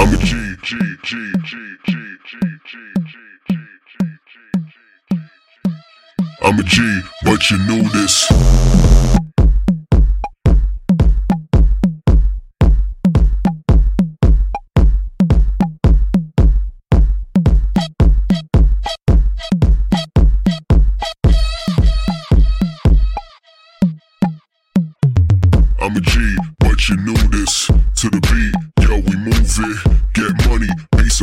I'm a G, G, G, G, G, G, G, G, G, G. I'm a G, but you knew this. I'm a G, but you knew this. To the beat, yo, we move it.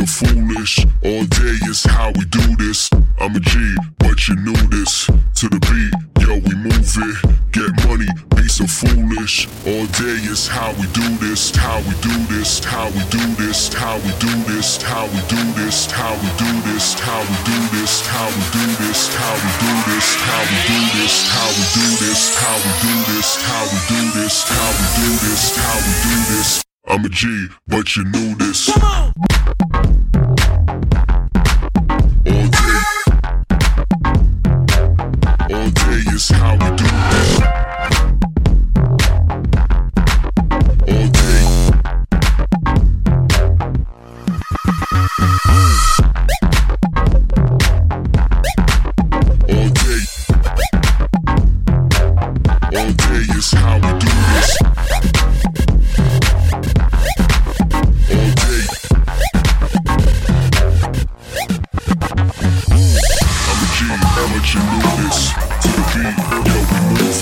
Foolish. All day is how we do this. I'm a G, but you knew this. To the beat, yo, we move it. Get money, be so foolish. All day is how we do this. How we do this. How we do this. How we do this. How we do this. How we do this. How we do this. How we do this. How we do this. How we do this. How we do this. How we do this. How we do this. How we do this. How we do this. I'm a G, but you knew this. All day. All day is how we do this. All day. I'm. To the beat, yo,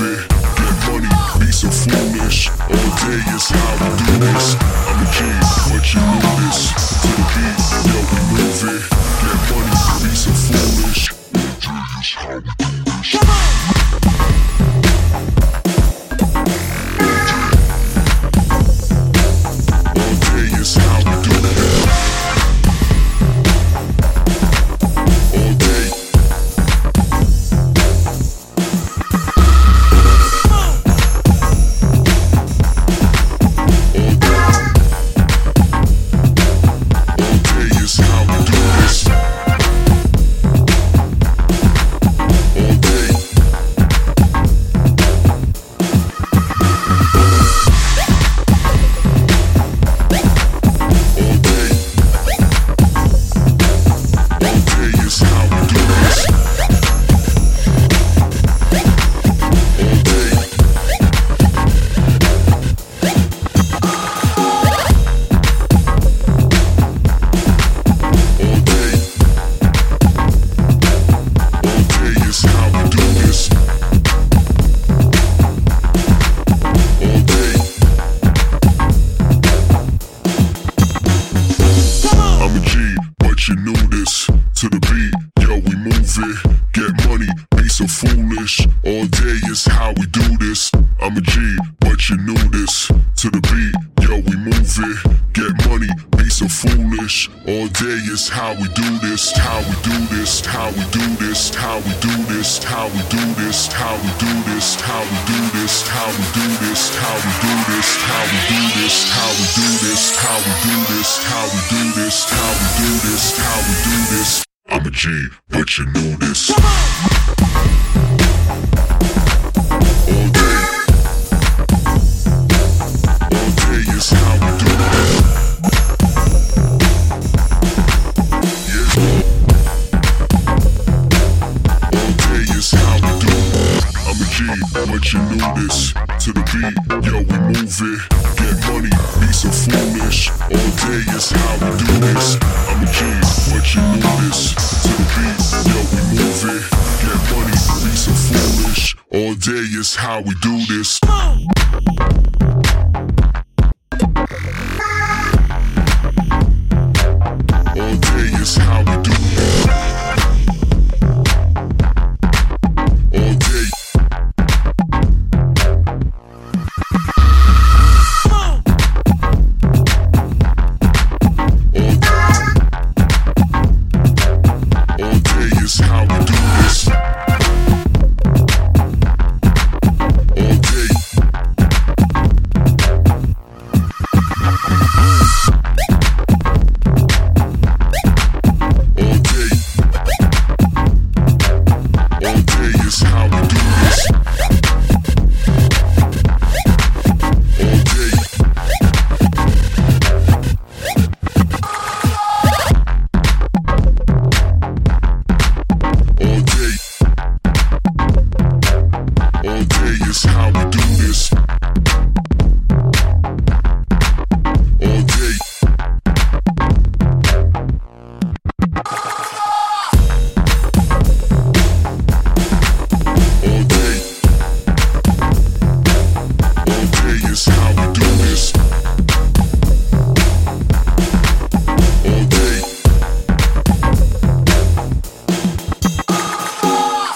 it. Get money, be so foolish. All day is how we do this. I'm a G, but you knew this. To the beat, yo, we move it. Get money, be so foolish. All day is how we do this. How we do this. How we do this. How we do this. How we do this. How we do this. How we do this. How we do this. How we do this. How we do this. How we do this. How we do this. How we do this. How we do this. How we do this. I'm a G, but you knew this. G, but you knew this. To the beat, yo, we move it. Get money, be so foolish. All day is how we do this. I'm a G, but you knew this. To the beat, yo, we move it. Get money, be so foolish. All day is how we do this.